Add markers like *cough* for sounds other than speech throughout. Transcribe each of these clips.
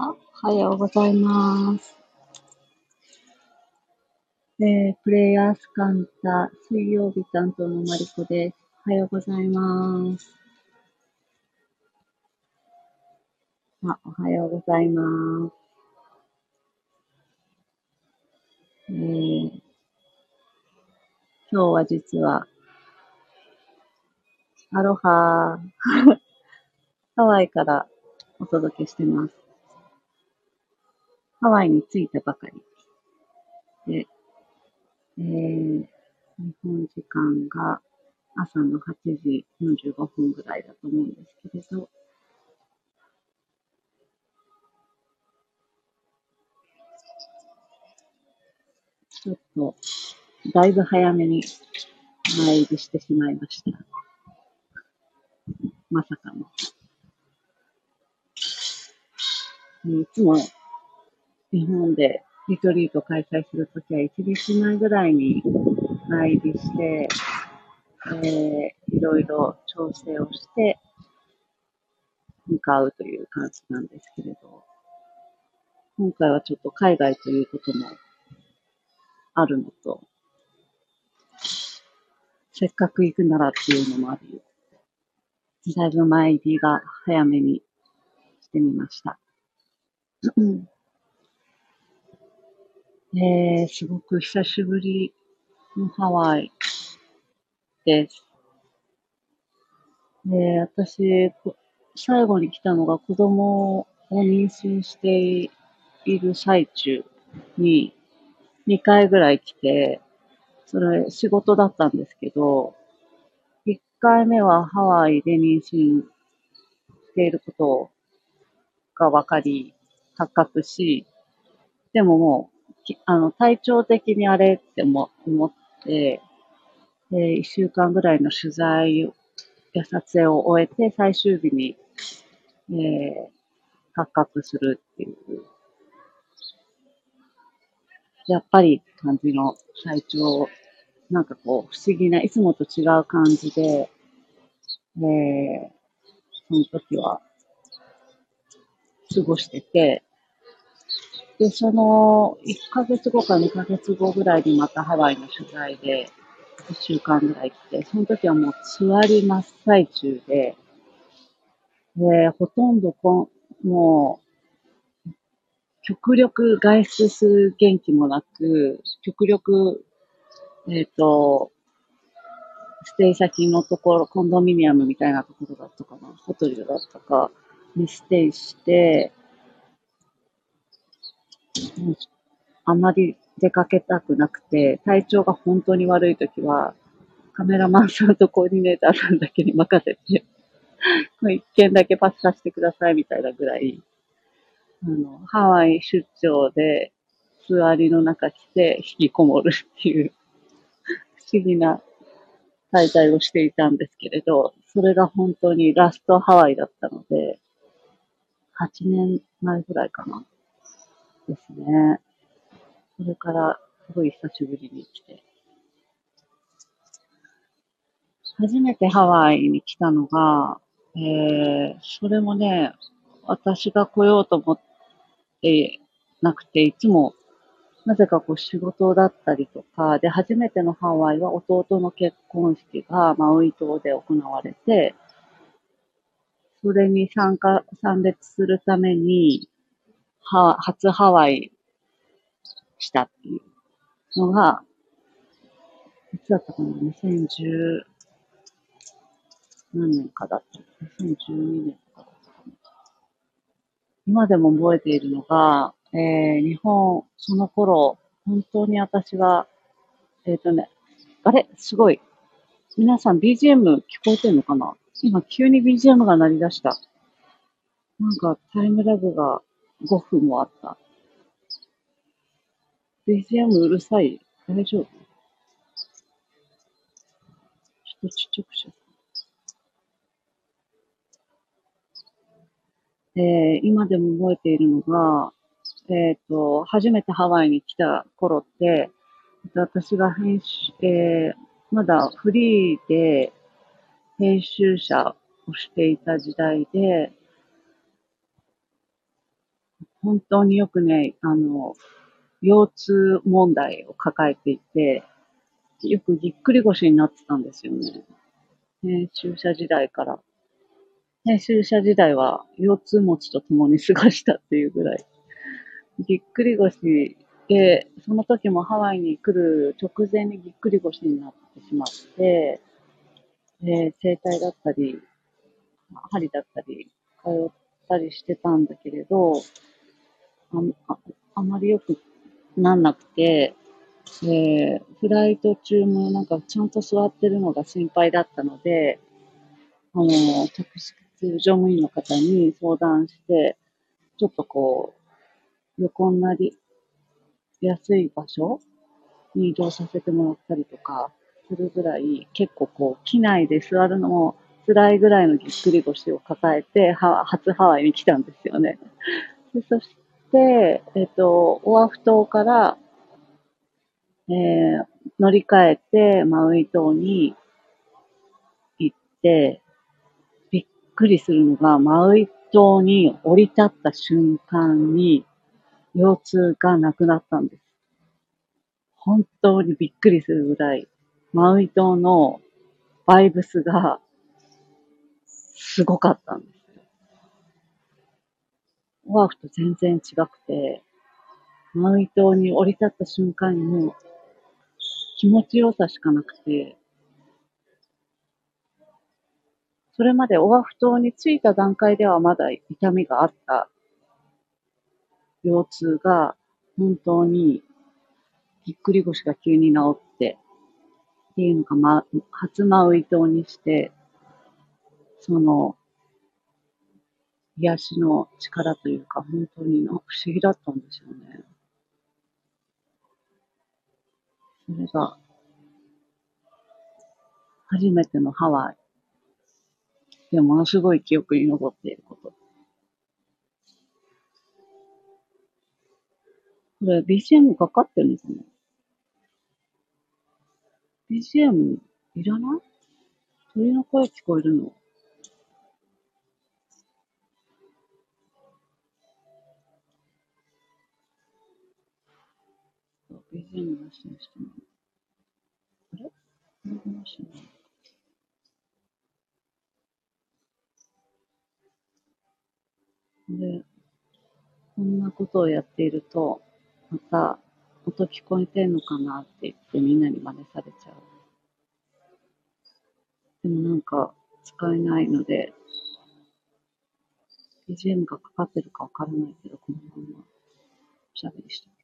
おはようございます。えー、プレイヤースカンタ、水曜日担当のマリコです。おはようございます。あ、おはようございます。えー、今日は実は、アロハハワイからお届けしてます。ハワイに着いたばかりで、えー、日本時間が朝の8時45分ぐらいだと思うんですけれど、ちょっと、だいぶ早めに前入りしてしまいました。まさかの。いつも日本でリトリート開催するときは1日前ぐらいに前入りして、えー、いろいろ調整をして向かうという感じなんですけれど、今回はちょっと海外ということもあるのと、せっかく行くならっていうのもあり、だいぶ前入りが早めにしてみました。えー、すごく久しぶりのハワイです。で、私、最後に来たのが子供を妊娠している最中に2回ぐらい来て、それ仕事だったんですけど、1回目はハワイで妊娠していることが分かり、発覚し、でももう、あの、体調的にあれって思って、で、一週間ぐらいの取材や撮影を終えて、最終日に、えー、発覚するっていう、やっぱり感じの体調、なんかこう、不思議な、いつもと違う感じで、えー、その時は、過ごしてて、で、その1ヶ月後か2ヶ月後ぐらいにまたハワイの取材で1週間ぐらい来て、その時はもう座り真っ最中で、で、ほとんどこもう、極力外出する元気もなく、極力、えっ、ー、と、ステイ先のところ、コンドミニアムみたいなところだったかな、ホテルだったかにステイして、あまり出かけたくなくて、体調が本当に悪いときは、カメラマンさんとコーディネーターさんだけに任せて一件だけパスさせてくださいみたいなぐらい、あの、ハワイ出張で座りの中来て引きこもるっていう不思議な滞在をしていたんですけれど、それが本当にラストハワイだったので、8年前ぐらいかな。ですね。それから、すごい久しぶりに来て。初めてハワイに来たのが、えー、それもね、私が来ようと思ってなくて、いつも、なぜかこう仕事だったりとか、で、初めてのハワイは弟の結婚式がマウイ島で行われて、それに参加、参列するために、は、初ハワイしたっていうのが、いつだったかな ?2010 何年かだった。2012年かだったかな。今でも覚えているのが、えー、日本、その頃、本当に私は、えっ、ー、とね、あれ？すごい。皆さん BGM 聞こえてるのかな？今急に BGM が鳴り出した。なんかタイムラグが5分もあった。BGM うるさい大丈夫ちょっとちっちゃくしよう。え、今でも覚えているのが、えっ、ー、と、初めてハワイに来た頃って、私が編集、えー、まだフリーで編集者をしていた時代で、本当によくね、あの、腰痛問題を抱えていて、よくぎっくり腰になってたんですよね。編集者時代から。編集者時代は腰痛持ちと共に過ごしたっていうぐらい。ぎっくり腰で、その時もハワイに来る直前にぎっくり腰になってしまって、で整体だったり、針だったり、通ったりしてたんだけれど、あああまりよくなんなくて、えー、フライト中もなんかちゃんと座ってるのが心配だったので、あの、客室乗務員の方に相談して、ちょっとこう、横になりやすい場所に移動させてもらったりとかするぐらい、結構こう、機内で座るのも辛いぐらいのぎっくり腰を抱えて、初ハワイに来たんですよね。でそし、えっ、と、オアフ島から、えー、乗り換えて、マウイ島に行って、びっくりするのが、マウイ島に降り立った瞬間に、腰痛がなくなったんです。本当にびっくりするぐらい、マウイ島のバイブスがすごかったんですオアフと全然違くて、マウイ島に降り立った瞬間にもう気持ちよさしかなくて、それまでオアフ島に着いた段階ではまだ痛みがあった腰痛が本当にぎっくり腰が急に治ってっていうのが、ま、初マウイ島にして、その癒しの力というか本当に不思議だったんですよね。それが、初めてのハワイでものすごい記憶に残っていること。これ BGM かかってるのかな ?BGM いらない？鳥の声聞こえるの？BGM なしにしてもあれこれなしなで、こんなことをやっていると、また、音聞こえてんのかなって言ってみんなに真似されちゃう。でもなんか、使えないので、BGM がかかってるかわからないけど、このままおしゃべりして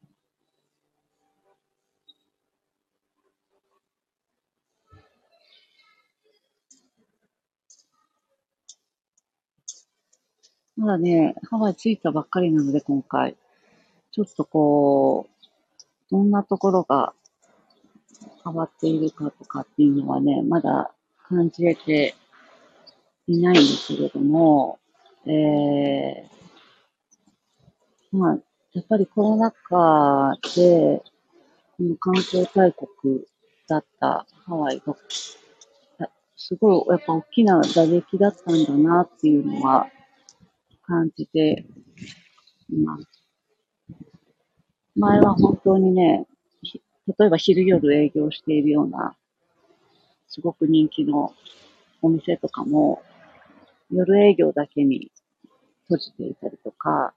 まだね、ハワイ着いたばっかりなので、今回。ちょっとこう、どんなところが変わっているかとかっていうのはね、まだ感じれていないんですけれども、えー、まあ、やっぱりコロナ禍で、この観光大国だったハワイが、すごいやっぱ大きな打撃だったんだなっていうのは、感じています。前は本当にね、例えば昼夜営業しているような、すごく人気のお店とかも、夜営業だけに閉じていたりとか、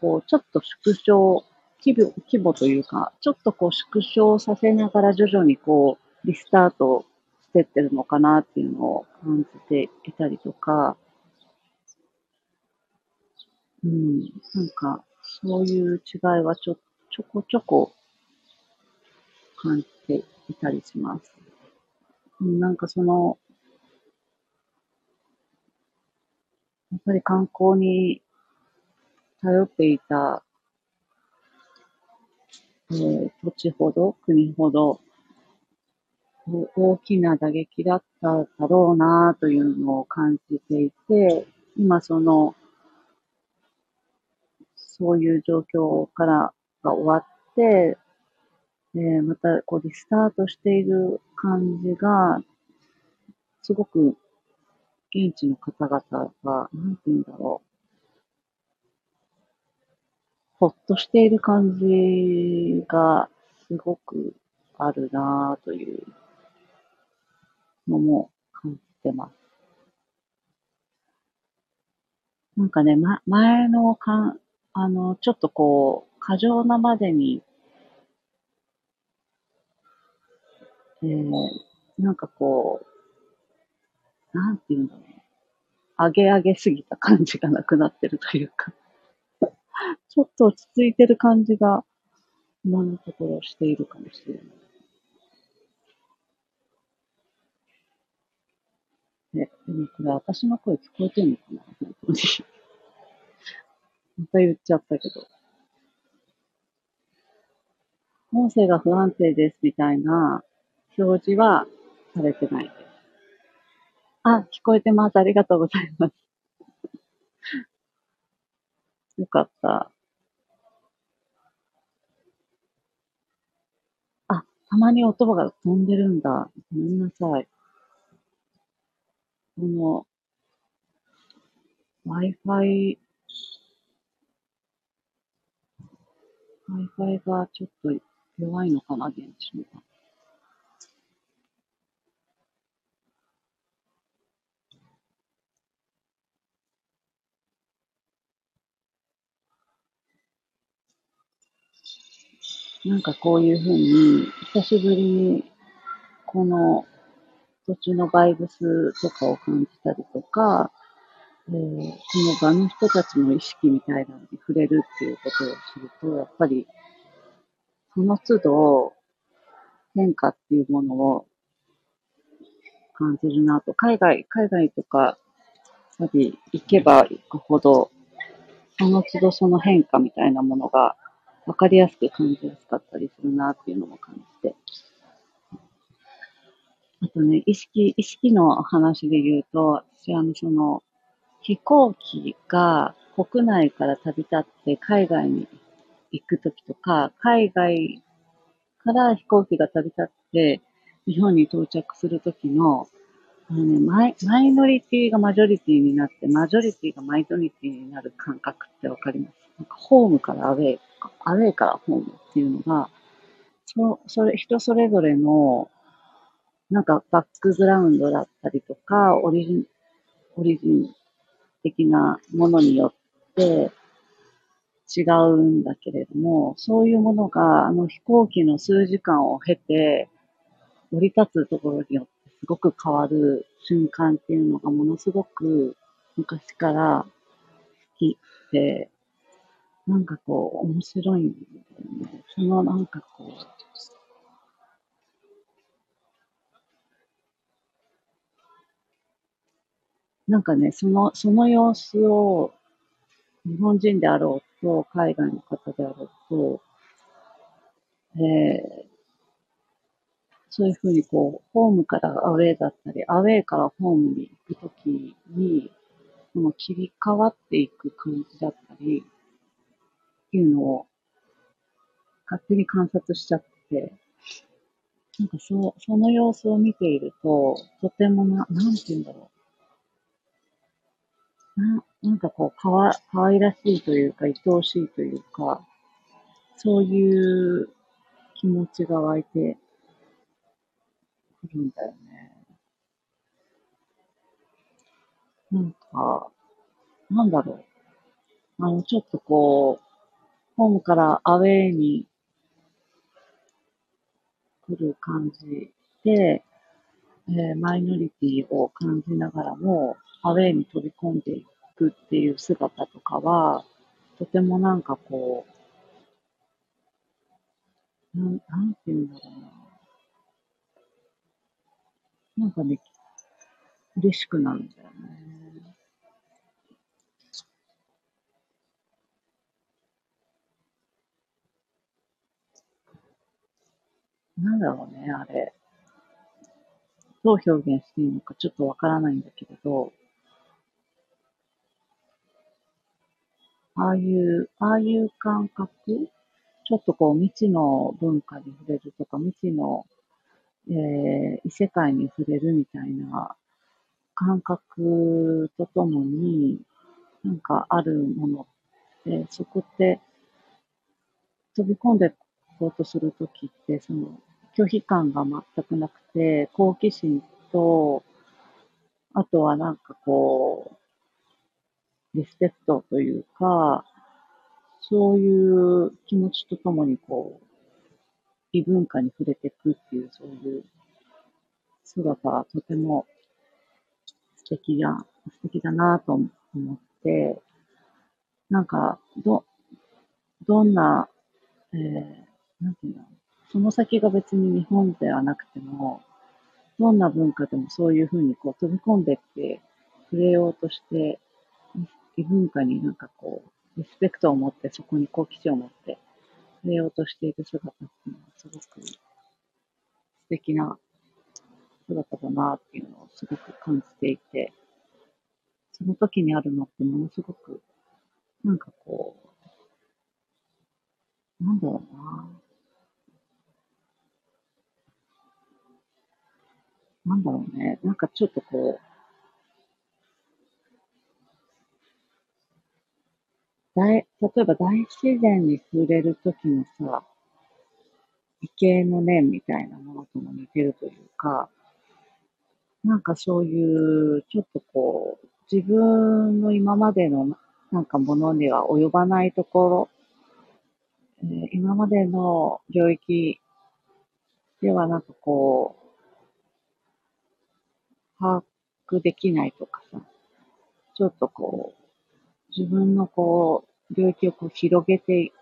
こう、ちょっと縮小、規模規模というか、ちょっとこう縮小させながら徐々にこう、リスタートしてってるのかなっていうのを感じていたりとか、うん、なんか、そういう違いはちょ、ちょこちょこ感じていたりします。うん、なんかその、やっぱり観光に頼っていた、えー、土地ほど、国ほど、大きな打撃だっただろうなというのを感じていて、今そのそういう状況からが終わって、えまたこうリスタートしている感じが、すごく現地の方々が、なんて言うんだろうほっとしている感じがすごくあるなぁというのも感じてます。なんかね、ま、前のかん、あの、ちょっとこう、過剰なまでに、えー、なんかこう、なんていうんだろう。上げ上げすぎた感じがなくなってるというか *laughs* ちょっと落ち着いてる感じが、今のところしているかもしれない。ね、でもこれ私の声聞こえてんのかな？本当に。また言っちゃったけど。音声が不安定ですみたいな表示はされてないです。あ、聞こえてます。ありがとうございます。*laughs* よかった。あ、たまに音が飛んでるんだ。ごめんなさい。この Wi-Fi、Wi-Fi がちょっと弱いのかな、現地の。なんかこういうふうに、久しぶりに、この途中のバイブスとかを感じたりとか、えー、その場の人たちの意識みたいなのに触れるっていうことをすると、やっぱり、その都度変化っていうものを感じるなと。海外、海外とか、やっぱり行けば行くほど、その都度その変化みたいなものが分かりやすく感じやすかったりするなっていうのも感じて。あとね、意識、意識の話で言うと、私あの、その、飛行機が国内から旅立って海外に行くときとか、海外から飛行機が旅立って日本に到着するときの、あのねマイ、マイノリティがマジョリティになって、マジョリティがマイノリティになる感覚ってわかります？なんかホームからアウェイ、アウェイからホームっていうのが、そそれ、人それぞれのなんかバックグラウンドだったりとか、オリジン、オリジン的なものによって違うんだけれども、そういうものが、あの飛行機の数時間を経て、降り立つところによってすごく変わる瞬間っていうのがものすごく昔から好きで、なんかこう面白いんだよね。そのなんかこう、なんかね、その、その様子を、日本人であろうと、海外の方であろうと、えー、そういうふうにこう、ホームからアウェイだったり、アウェイからホームに行くときに、その切り替わっていく感じだったり、っていうのを、勝手に観察しちゃって、なんかそう、その様子を見ていると、とてもな、なんて言うんだろう。ななんかこう、かわ、可愛らしいというか、愛おしいというか、そういう気持ちが湧いてくるんだよね。なんか、なんだろう。あの、ちょっとこう、ホームからアウェイに来る感じで、えー、マイノリティを感じながらも、アウェイに飛び込んでいくっていう姿とかは、とてもなんかこう、なん、なんていうんだろうな。なんかね、嬉しくなるんだよね。なんだろうね、あれ。どう表現していいのかちょっとわからないんだけれど、ああいう、ああいう感覚ちょっとこう未知の文化に触れるとか、未知の、えー、異世界に触れるみたいな感覚とともに、なんかあるものって、そこって飛び込んでいこうとするときって、その、拒否感が全くなくて、好奇心と、あとはなんかこう、リスペクトというか、そういう気持ちとともにこう、異文化に触れていくっていう、そういう姿はとても素敵だ、素敵だなと思って、なんか、ど、どんな、えー、なんていうの、その先が別に日本ではなくても、どんな文化でもそういうふうにこう飛び込んでって触れようとして、異文化になんかこう、リスペクトを持ってそこに好奇心を持って触れようとしている姿っていうのはすごく素敵な姿だなっていうのをすごく感じていて、その時にあるのってものすごく、なんかこう、なんだろうな。なんだろうね。なんかちょっとこう大、例えば大自然に触れるときのさ、畏敬の念みたいなものとも似てるというか、なんかそういう、ちょっとこう、自分の今までのなんかものには及ばないところ、えー、今までの領域ではなんかこう、把握できないとかさ、ちょっとこう、自分のこう、領域をこう広げてい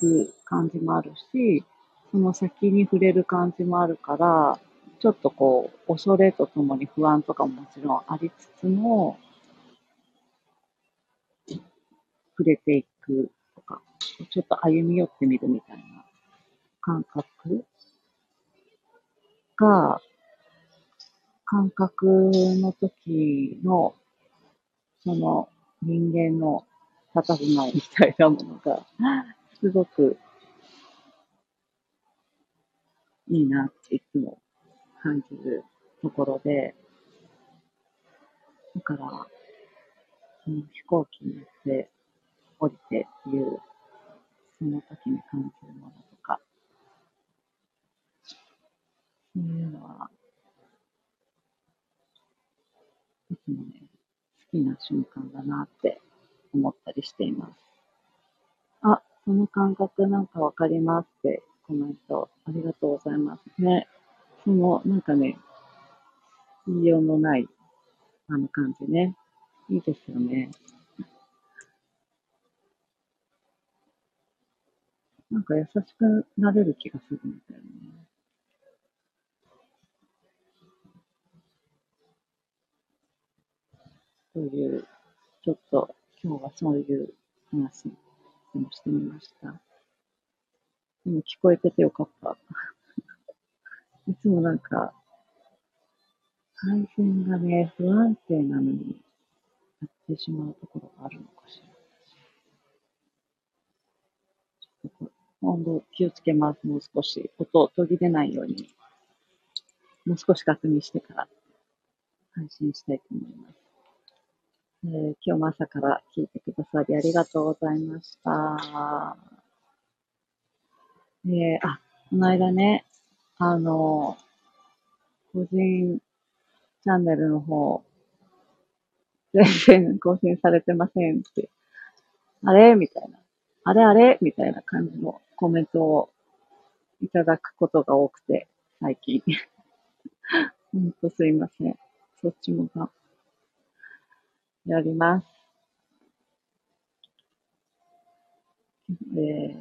く感じもあるし、その先に触れる感じもあるから、ちょっとこう、恐れとともに不安とかももちろんありつつも、触れていくとか、ちょっと歩み寄ってみるみたいな感覚が、感覚の時の、その人間の佇まいみたいなものが、すごくいいなっていつも感じるところで、だから、その飛行機に乗って降りてっていう、その時に感じるものとか、そういうのは、いつもね、きな瞬間だなって思ったりしています。あ、その感覚なんかわかりますってコメントありがとうございます。ね。その、なんかね、言いようのないあの感じね。いいですよね。なんか優しくなれる気がするんだよね。という、ちょっと今日はそういう話でもしてみました。でも聞こえててよかった。いつもなんか、配線がね、不安定なのに、やってしまうところがあるのかしら。ちょっと今度気をつけます。もう少し。音途切れないように。もう少し確認してから配信したいと思います。えー、今日も朝から聞いてくださりありがとうございました。えー、あ、この間ね、あの、個人チャンネルの方、全然更新されてませんって、あれ？みたいな。あれ？あれみたいな感じのコメントをいただくことが多くて、最近。*laughs* ほんとすいません。そっちもがやります。えー、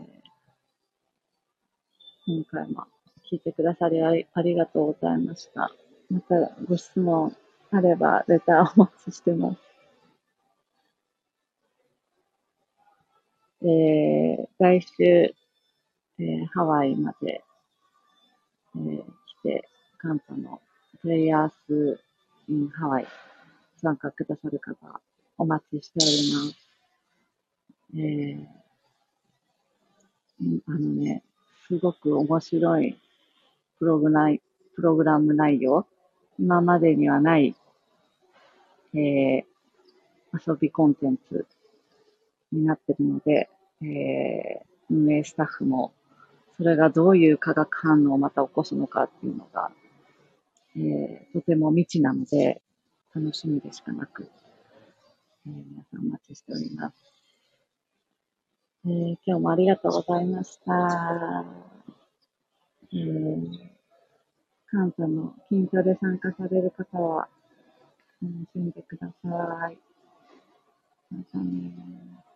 今回も聞いてくださりありがとうございました。またご質問あれば、レターお待ちしてます。えー、来週、えー、ハワイまで、えー、来て、カンパのプレイヤースインハワイ参加くださる方、お待ちしております。えー、あのね、すごく面白いプログラプログラム内容、今までにはない、えー、遊びコンテンツになってるので、えー、運営スタッフもそれがどういう化学反応をまた起こすのかっていうのが、えー、とても未知なので、楽しみでしかなく、えー、皆さんお待ちしております。えー、今日もありがとうございました。えー、関東の近所で参加される方は、楽しんでください。またね